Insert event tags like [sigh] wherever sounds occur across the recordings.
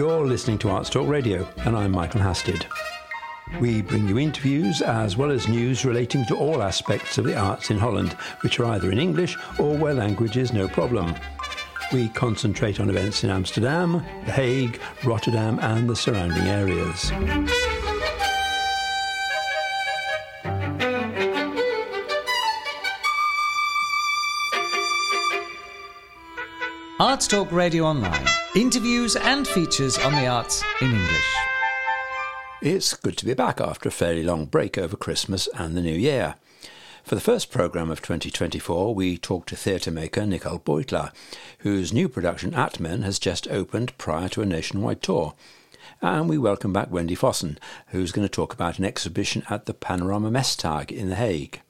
You're listening to Arts Talk Radio, and I'm Michael Hasted. We bring you interviews as well as news relating to all aspects of the arts in Holland, which are either in English or where language is no problem. We concentrate on events in Amsterdam, The Hague, Rotterdam, and the surrounding areas. Arts Talk Radio Online. Interviews and features on the arts in English. It's good to be back after a fairly long break over Christmas and the New Year. For the first programme of 2024, we talked to theatre maker Nicole Beutler, whose new production Atmen has just opened prior to a nationwide tour. And we welcome back Wendy Fossen, who's going to talk about an exhibition at the Panorama Mesdag in The Hague.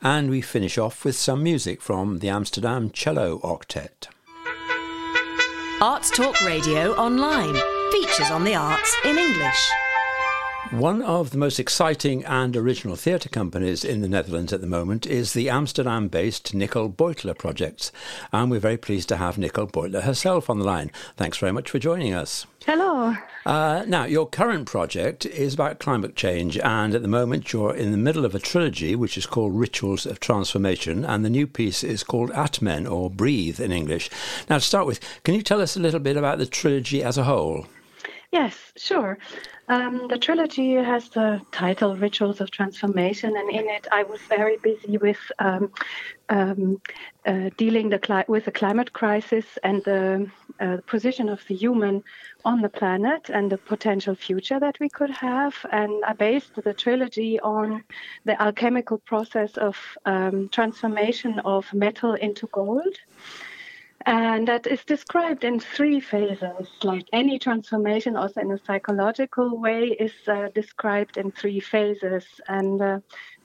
And we finish off with some music from the Amsterdam Cello Octet. Arts Talk Radio Online. Features on the arts in English. One of the most exciting and original theatre companies in the Netherlands at the moment is the Amsterdam based Nicole Beutler Projects. And we're very pleased to have Nicole Beutler herself on the line. Thanks very much for joining us. Hello. Uh, now, your current project is about climate change, and at the moment you're in the middle of a trilogy which is called Rituals of Transformation, and the new piece is called Atmen, or Breathe in English. Now, to start with, can you tell us a little bit about the trilogy as a whole? Yes, sure. Um, the trilogy has the title Rituals of Transformation, and in it I was very busy with um, um, uh, dealing the cli- with the climate crisis and the uh, position of the human on the planet and the potential future that we could have. And I based the trilogy on the alchemical process of um, transformation of metal into gold. And that is described in three phases. Like any transformation, also in a psychological way, is uh, described in three phases. And uh,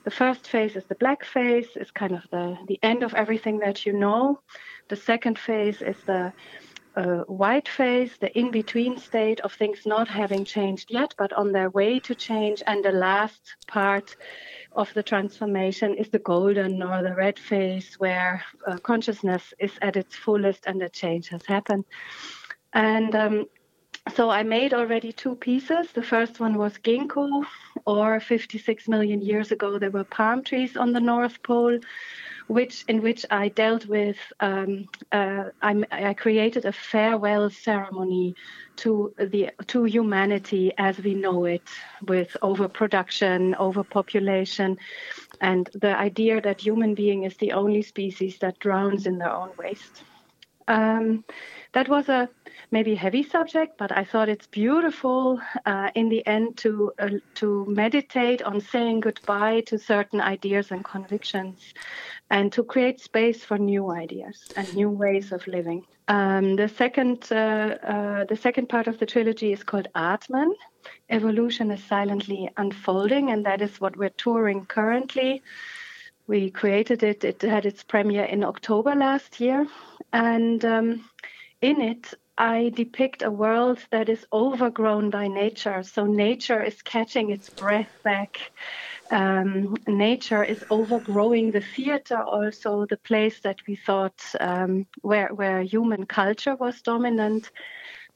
the first phase is the black phase, is kind of the, the end of everything that you know. The second phase is the uh, white phase, the in between state of things not having changed yet, but on their way to change. And the last part of the transformation is the golden or the red phase where uh, consciousness is at its fullest and the change has happened. And um, so I made already two pieces. The first one was ginkgo, or 56 million years ago, there were palm trees on the North Pole which in which I dealt with. Um, uh, I created a farewell ceremony to the to humanity as we know it, with overproduction, overpopulation, and the idea that human being is the only species that drowns in their own waste. Um, that was a maybe heavy subject, but I thought it's beautiful uh, in the end to uh, to meditate on saying goodbye to certain ideas and convictions and to create space for new ideas and new ways of living. Um, the second, uh, uh, the second part of the trilogy is called Atmen. Evolution is silently unfolding, and that is what we're touring currently. We created it; it had its premiere in October last year, and um, in it, I depict a world that is overgrown by nature. So nature is catching its breath back um, nature is overgrowing the theater, also the place that we thought um, where where human culture was dominant.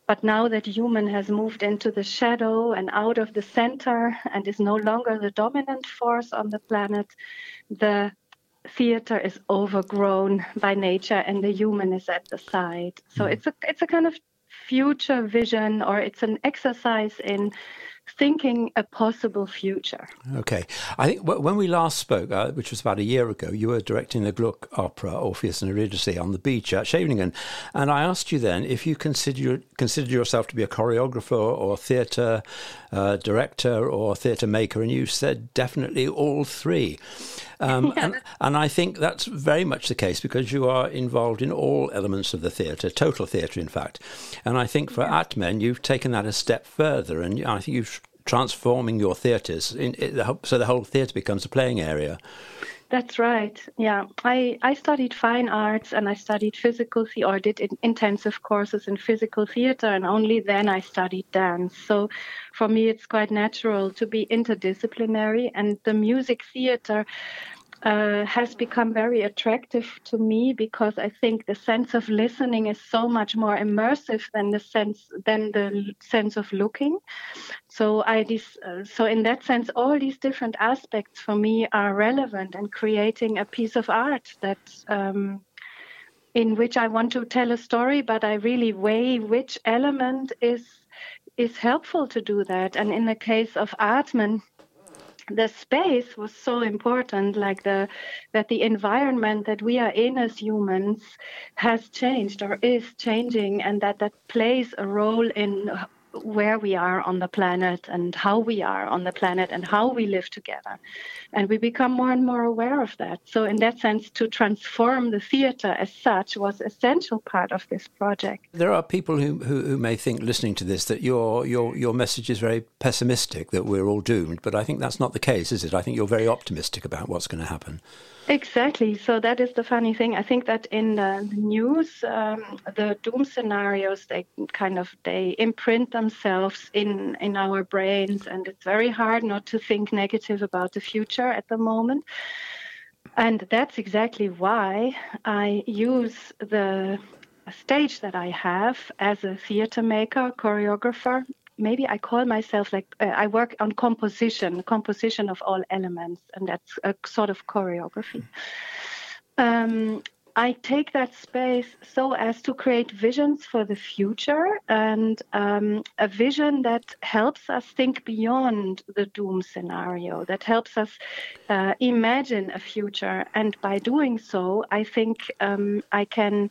But now that human has moved into the shadow and out of the center and is no longer the dominant force on the planet, the theater is overgrown by nature and the human is at the side. So mm. it's a it's a kind of future vision or it's an exercise in thinking a possible future. Okay. I think when we last spoke, uh, which was about a year ago, you were directing the Gluck opera, Orpheus and Eurydice, on the beach at Scheveningen. And I asked you then if you consider, considered yourself to be a choreographer or theatre uh, director or theatre maker, and you said definitely all three. Um, [laughs] yeah. and, and, I think that's very much the case because you are involved in all elements of the theatre, total theatre, in fact. And I think for yeah. Atmen, you've taken that a step further, and I think you've transforming your theatres so the whole theatre becomes a playing area. That's right. Yeah, I, I studied fine arts and I studied physical theater, or did intensive courses in physical theater, and only then I studied dance. So for me, it's quite natural to be interdisciplinary, and the music theater uh, has become very attractive to me because I think the sense of listening is so much more immersive than the sense than the sense of looking. So I uh, so in that sense, all these different aspects for me are relevant in creating a piece of art that. Um, in which I want to tell a story, but I really weigh which element is is helpful to do that. And in the case of Atmen, the space was so important like the that the environment that we are in as humans has changed or is changing and that that plays a role in where we are on the planet and how we are on the planet and how we live together. And we become more and more aware of that. So, in that sense, to transform the theater as such was essential part of this project. There are people who, who, who may think, listening to this, that your, your, your message is very pessimistic, that we're all doomed. But I think that's not the case, is it? I think you're very optimistic about what's going to happen. Exactly. So that is the funny thing. I think that in the news, um, the doom scenarios they kind of they imprint themselves in in our brains, and it's very hard not to think negative about the future at the moment. And that's exactly why I use the stage that I have as a theater maker, choreographer, maybe I call myself like uh, I work on composition, composition of all elements, and that's a sort of choreography. Um, I take that space so as to create visions for the future and um, a vision that helps us think beyond the doom scenario, that helps us uh, imagine a future. And by doing so, I think um, I can.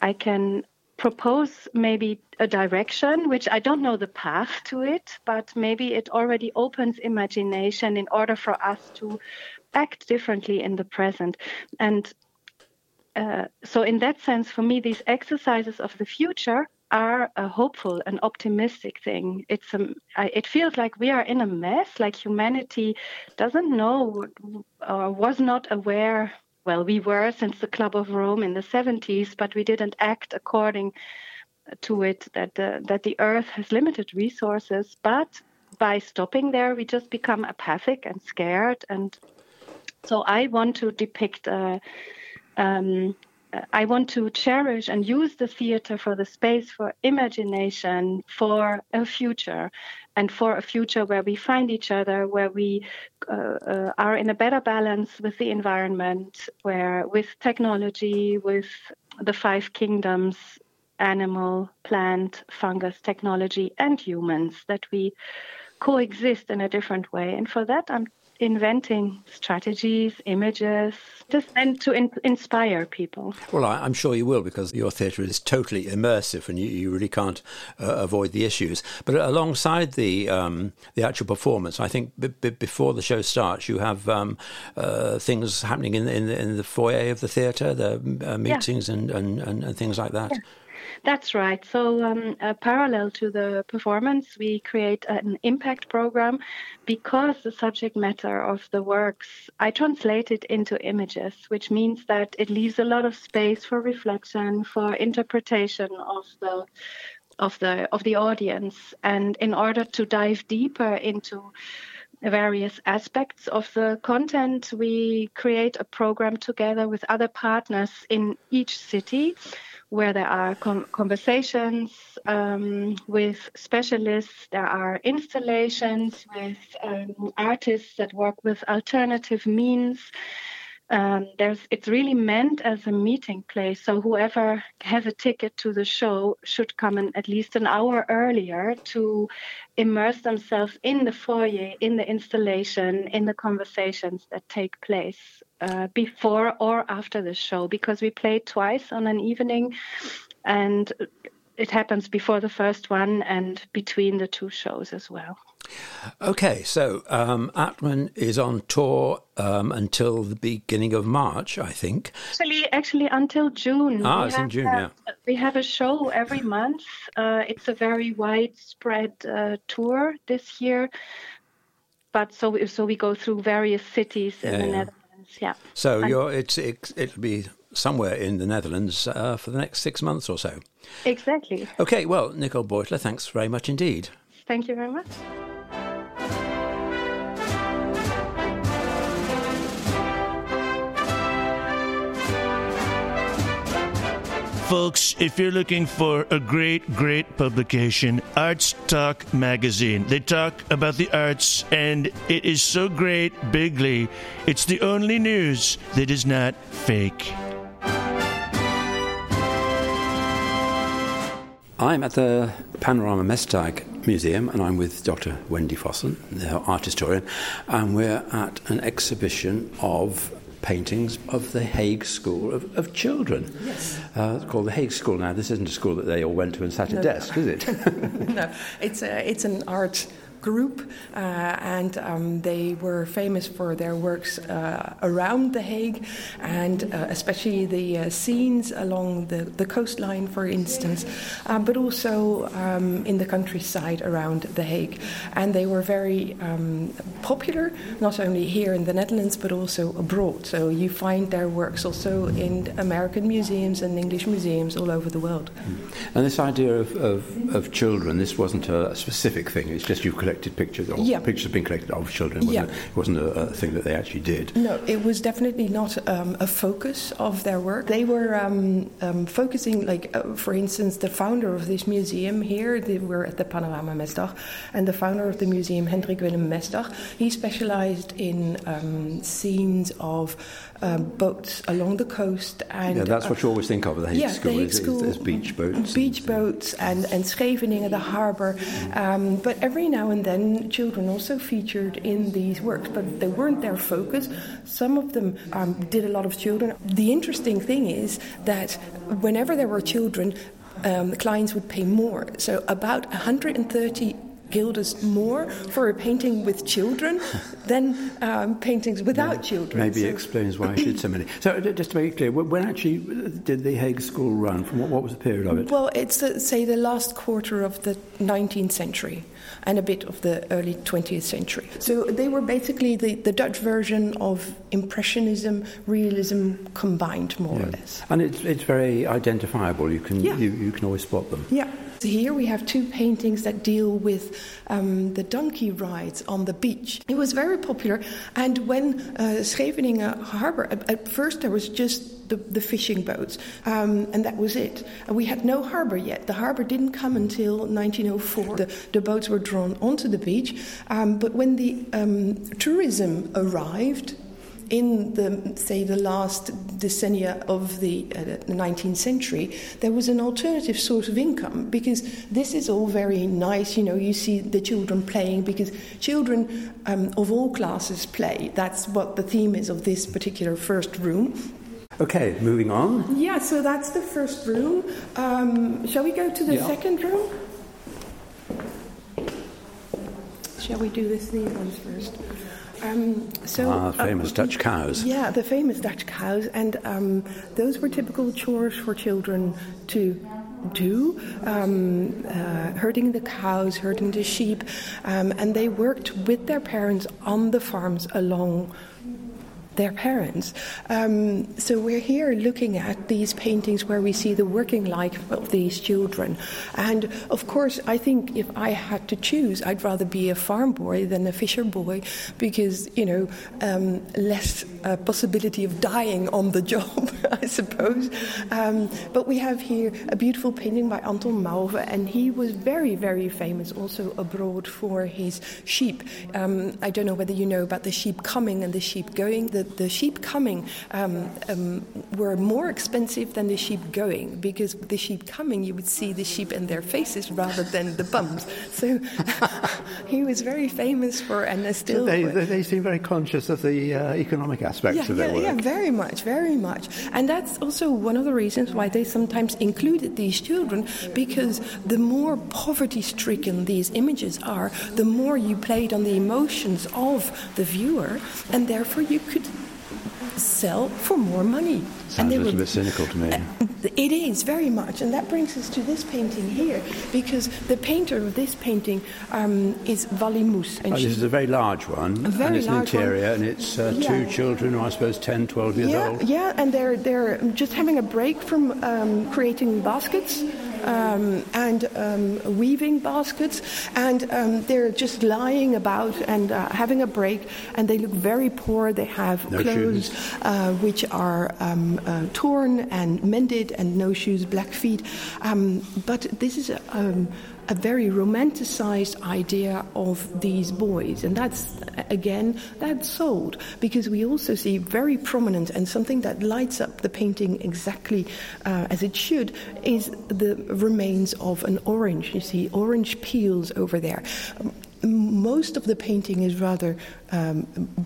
I can propose maybe a direction, which I don't know the path to it, but maybe it already opens imagination in order for us to act differently in the present. And uh, so, in that sense, for me, these exercises of the future are a hopeful and optimistic thing. It's a, it feels like we are in a mess, like humanity doesn't know or was not aware well, we were since the Club of Rome in the 70s, but we didn't act according to it that the, that the Earth has limited resources. But by stopping there, we just become apathic and scared. And so I want to depict. Uh, um, I want to cherish and use the theater for the space for imagination, for a future, and for a future where we find each other, where we uh, uh, are in a better balance with the environment, where with technology, with the five kingdoms animal, plant, fungus, technology, and humans that we coexist in a different way. And for that, I'm inventing strategies, images, just meant to in- inspire people. Well, I, am sure you will because your theatre is totally immersive and you, you really can't uh, avoid the issues. But alongside the um, the actual performance, I think b- b- before the show starts, you have um, uh, things happening in, in, in, the foyer of the theatre, the uh, meetings yeah. and, and, and, and, things like that. Yeah. That's right. So, um, uh, parallel to the performance, we create an impact program because the subject matter of the works I translate it into images, which means that it leaves a lot of space for reflection, for interpretation of the of the of the audience, and in order to dive deeper into various aspects of the content, we create a program together with other partners in each city where there are com- conversations um, with specialists, there are installations with um, artists that work with alternative means. Um, there's, it's really meant as a meeting place. So whoever has a ticket to the show should come in at least an hour earlier to immerse themselves in the foyer, in the installation, in the conversations that take place uh, before or after the show because we played twice on an evening and it happens before the first one and between the two shows as well. Okay, so um, Atmen is on tour um, until the beginning of March, I think. Actually, actually until June. Ah, we it's in June, yeah. We have a show every month. Uh, it's a very widespread uh, tour this year, but so we, so we go through various cities in yeah, the yeah. Netherlands yeah. So you're it's it, it'll be somewhere in the Netherlands uh, for the next six months or so. Exactly. Okay. Well, Nicole Beutler, thanks very much indeed. Thank you very much. Folks, if you're looking for a great, great publication, Arts Talk Magazine. They talk about the arts, and it is so great, bigly. It's the only news that is not fake. I'm at the Panorama Mesdag Museum and I'm with Dr. Wendy Fossen, the art historian, and we're at an exhibition of paintings of the Hague School of, of Children. Yes. Uh, it's called the Hague School. Now, this isn't a school that they all went to and sat at No. desks, is it? [laughs] no, it's a, it's an art group, uh, and um, they were famous for their works uh, around The Hague, and uh, especially the uh, scenes along the, the coastline, for instance, uh, but also um, in the countryside around The Hague. And they were very um, popular, not only here in the Netherlands, but also abroad. So you find their works also in American museums and English museums all over the world. and this idea of, of, of children, this wasn't a specific thing, it's just you collected pictures, or Yeah. pictures have been collected of children, wasn't Yeah. it? It wasn't a, a thing that they actually did. No, it was definitely not um, a focus of their work. They were um, um, focusing, like, uh, for instance, the founder of this museum here, they were at the Panorama Mesdag, and the founder of the museum, Hendrik Willem Mesdag, he specialized in um, scenes of um, boats along the coast. And, yeah, that's uh, what you always think of the Hague yeah, School, the Hague is, is- School, is beach boats. beach boats and, and Scheveningen, the harbour. Um, but every now and then, children also featured in these works, but they weren't their focus. Some of them um, did a lot of children. The interesting thing is that whenever there were children, um, clients would pay more. So about 130 guilders more for a painting with children [laughs] than um, paintings without children. Maybe So- explains why she did so many. [clears throat] So, uh, just to make it clear, when actually did the Hague School run? From what, what was the period of it? Well, it's the, say the last quarter of the 19th century and a bit of the early 20th century. So they were basically the, the Dutch version of Impressionism, Realism combined, more or less. And it's, it's very identifiable. You can Yeah. you, you can always spot them. Yeah. So here we have two paintings that deal with um, the donkey rides on the beach. It was very popular, and when uh, Scheveningen harbour, at, at first there was just the, the fishing boats, um, and that was it. And we had no harbour yet. The harbour didn't come until 1904. The, the boats were drawn onto the beach, um, but when the um, tourism arrived, in the say the last decennia of the uh, 19th century there was an alternative source of income because this is all very nice you know you see the children playing because children um, of all classes play. That's what the theme is of this particular first room. Okay, moving on. yeah so that's the first room. Um, shall we go to the Yeah. second room? Shall we do this these ones first um, so Ah, uh, famous Dutch cows. yeah, the famous Dutch cows, and um, those were typical chores for children to do. Um, uh, herding the cows, herding the sheep, um, and they worked with their parents on the farms along their parents. Um, so we're here looking at these paintings where we see the working life of these children. And of course, I think if I had to choose, I'd rather be a farm boy than a fisher boy because, you know, um, less uh, possibility of dying on the [laughs] job, I suppose. Um, but we have here a beautiful painting by Anton Mauve, and he was very, very famous also abroad for his sheep. Um, I don't know whether you know about the sheep coming and the sheep going. The, the sheep coming um, um, were more expensive than the sheep going because the sheep coming, you would see the sheep in their faces rather than the bums. So [laughs] he was very famous for, and still. They, they, they seem very conscious of the uh, economic aspects yeah, of their yeah, work. yeah, very much, very much. And that's also one of the reasons why they sometimes included these children, because the more poverty stricken these images are, the more you played on the emotions of the viewer, and therefore you could sell for more money. Sounds and a little were- bit cynical to me. it is very much, and that brings us to this painting here, because the painter of this painting um, is Moes, and Oh, this is a very large one, A very and it's an large one. interior, and it's uh, Yeah. two children, I suppose 10, 12 years yeah, old. yeah, and they're they're just having a break from um, creating baskets, um, and um, weaving baskets, and um, they're just lying about and uh, having a break, and they look very poor. They have No clothes uh, which are um, uh, torn and mended, and no shoes, black feet. Um, but this is a, um, a very romanticized idea of these boys, and that's again that's sold because we also see very prominent and something that lights up the painting exactly uh, as it should is the remains of an orange. You see orange peels over there. Most of the painting is rather um,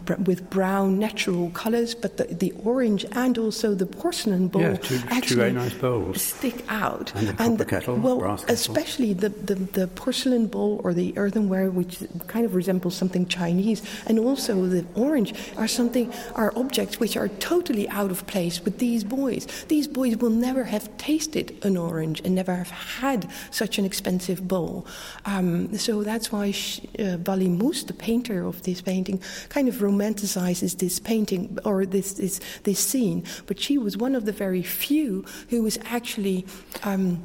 br- with brown natural colors, but the, the orange and also the porcelain bowl Yeah, two- two actually very nice bowls. stick out. And the copper kettle, well, brass kettle. especially the, the, the porcelain bowl or the earthenware, which kind of resembles something Chinese, and also the orange are something are objects which are totally out of place with these boys. These boys will never have tasted an orange and never have had such an expensive bowl. Um, so that's why sh- uh, Wally Moes, the painter of this painting, kind of romanticizes this painting or this this, this scene. But she was one of the very few who was actually. Um,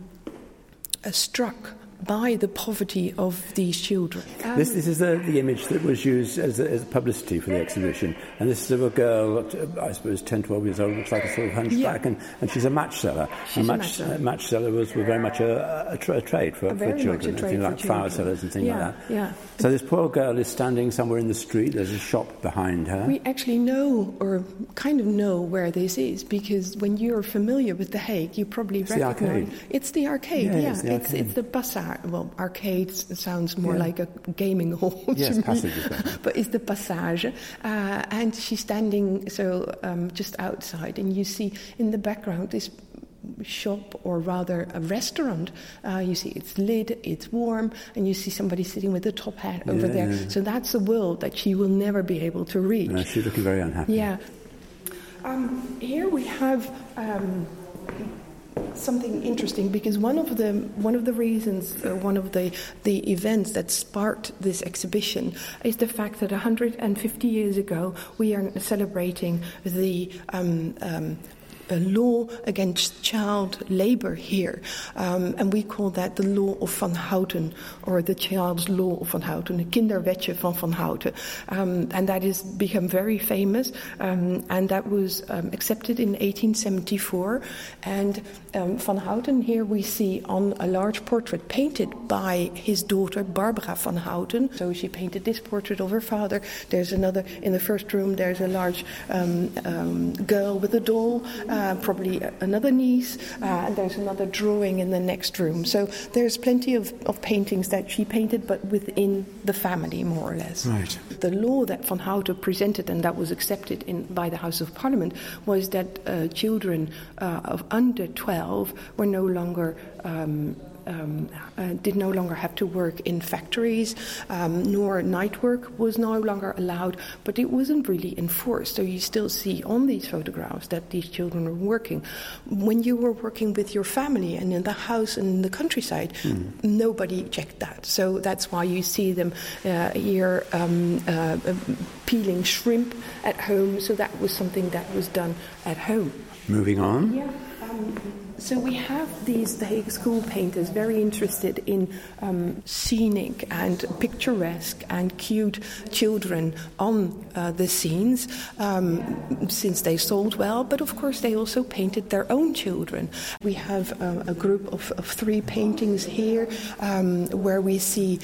uh, struck by the poverty of these children. Um, This, this is the, the image that was used as, as publicity for the exhibition. And this is of a girl, uh, I suppose 10, 12 years old, looks like a sort of hunchback, Yeah. and, and she's a match seller. She's and a match, match seller. uh, match seller was, was very much a, a, tra- a trade for, A for a children. trade for like flower sellers and things Yeah, like that. yeah. So this poor girl is standing somewhere in the street. There's a shop behind her. We actually know, or kind of know, where this is because when you're familiar with The Hague, you probably It's the recognize arcade. it's the arcade. Yeah, Yeah, it's the it's arcade. it's the bazaar. Well, arcade s- sounds more Yeah. like a gaming [laughs] hall. to Yes, me. passage [laughs] but it's the passage, uh, and she's standing so um, just outside, and you see in the background this shop or rather a restaurant uh, you see it's lit it's warm and you see somebody sitting with a top hat over Yeah. there so that's a world that she will never be able to reach Uh, she's looking very unhappy. yeah. Um, here we have um, something interesting because one of the one of the reasons, uh, one of the the events that sparked this exhibition is the fact that 150 years ago we are celebrating the. Um, um, a law against child labor here, um, and we call that the law of Van Houten, or the child's law of Van Houten, the Kinderwetje van Van Houten, um, and that has become very famous, um, and that was um, accepted in 1874. And um, Van Houten here we see on a large portrait painted by his daughter Barbara van Houten. So she painted this portrait of her father. There's another in the first room. There's a large um, girl with a doll. Uh, probably another niece, uh, and there's another drawing in the next room. So there's plenty of, of paintings that she painted, but within the family, more or less. Right. The law that Van Houten presented and that was accepted in, by the House of Parliament was that uh, children uh, of under 12 were no longer. Um, um, uh, did no longer have to work in factories, um, nor night work was no longer allowed, but it wasn't really enforced. So you still see on these photographs that these children are working. When you were working with your family and in the house and in the countryside, nobody checked that. So that's why you see them uh, here um, uh, uh, peeling shrimp at home. So that was something that was done at home. Moving on. Yeah. Um, so we have these the Hague school painters very interested in um, scenic and picturesque and cute children on uh, the scenes um, since they sold well, but of course they also painted their own children. We have uh, a group of, of three paintings here um, where we see.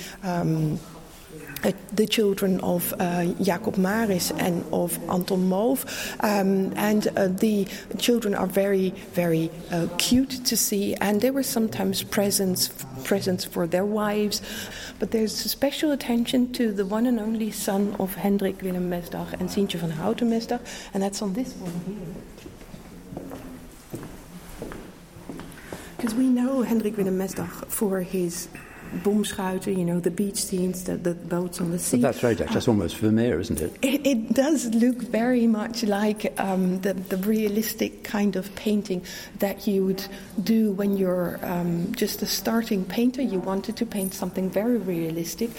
The children of uh, Jacob Maris and of Anton Mauve. Um, and uh, the children are very, very uh, cute to see, and they were sometimes presents, presents for their wives. But there's special attention to the one and only son of Hendrik Willem Mesdag and Sientje van Houten Mesdag, and that's on this one here. Because we know Hendrik Willem Mesdag for his bomschuiten, you know, the beach scenes, the, the boats on the sea. But that's very Dutch. That's almost Vermeer, isn't it? It, it does look very much like um, the, the realistic kind of painting that you would do when you're um, just a starting painter. You wanted to paint something very realistic.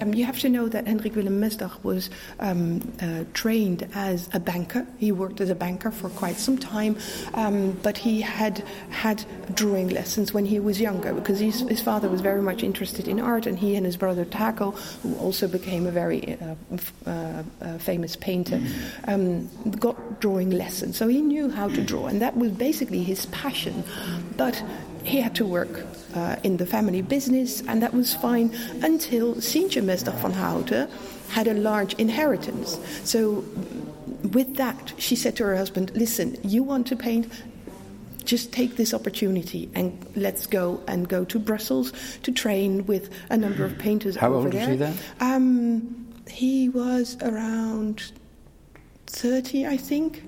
Um, you have to know that Hendrik Willem Mesdag was um, uh, trained as a banker. He worked as a banker for quite some time, um, but he had had drawing lessons when he was younger because his, his father was very much interested in art, and he and his brother Taco, who also became a very uh, uh, uh, famous painter, um, got drawing lessons. So he knew how to draw, and that was basically his passion. But he had to work uh, in the family business, and that was fine until Sientje Mesdag van Houten had a large inheritance. So, with that, she said to her husband, Listen, you want to paint? Just take this opportunity and let's go and go to Brussels to train with a number of painters How over old was he then? Um, he was around 30, I think.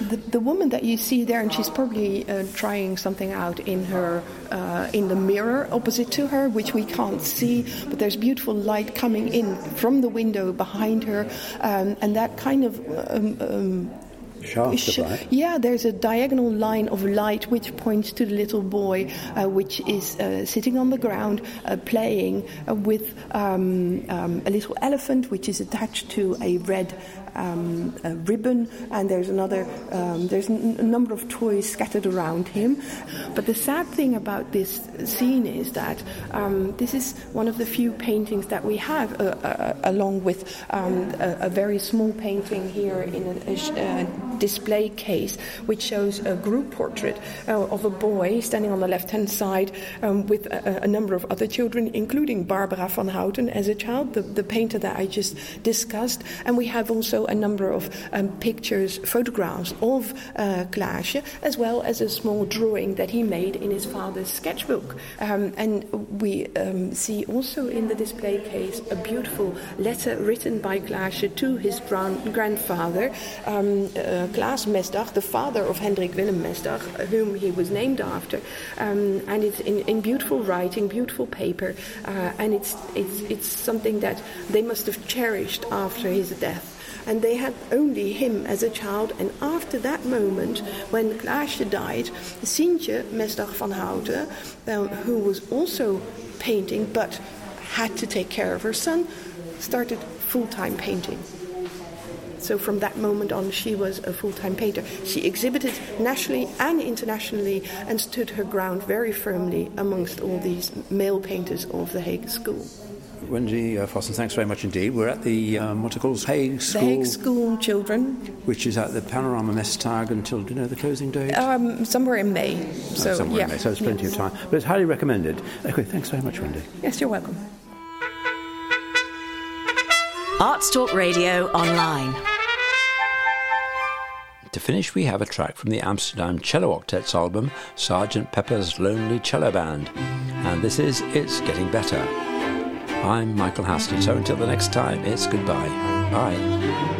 The, the woman that you see there, and she's probably uh, trying something out in her uh, in the mirror opposite to her, which we can't see, but there's beautiful light coming in from the window behind her, um, and that kind of um, um, Shaft Sh- of light. Yeah, there's a diagonal line of light which points to the little boy, uh, which is uh, sitting on the ground uh, playing uh, with um, um, a little elephant, which is attached to a red. Um, a ribbon, and there's another. Um, there's n- a number of toys scattered around him. But the sad thing about this scene is that um, this is one of the few paintings that we have, uh, uh, along with um, a, a very small painting here in a, a sh- uh, display case, which shows a group portrait uh, of a boy standing on the left hand side um, with a, a number of other children, including Barbara van Houten as a child, the, the painter that I just discussed. And we have also a number of um, pictures, photographs of uh, Klaasje, as well as a small drawing that he made in his father's sketchbook. Um, and we um, see also in the display case a beautiful letter written by Klaasje to his grand- grandfather. Um, uh, Klaas Mesdag, the father of Hendrik Willem Mesdag, whom he was named after, um, and it's in, in beautiful writing, beautiful paper, uh, and it's, it's it's something that they must have cherished after his death. And they had only him as a child, and after that moment, when Klaasje died, Sientje Mesdag van Houten, um, who was also painting but had to take care of her son, started full-time painting. So from that moment on, she was a full-time painter. She exhibited nationally and internationally and stood her ground very firmly amongst all these male painters of the Hague School. Wendy uh, Fossen, thanks very much indeed. We're at the um, what it calls Hague The School, Hague School children, which is at the Panorama Mesdag until do you know the closing date? um, somewhere in May. Oh, So somewhere yeah, in May, so it's plenty yes. of time. But it's highly recommended. Okay, thanks very much, Wendy. Yes, you're welcome. Arts Talk Radio online. To finish, we have a track from the Amsterdam Cello Octet's album, Sergeant Pepper's Lonely Cello Band. And this is It's Getting Better. I'm Michael Hasted, so until the next time, it's goodbye. Bye.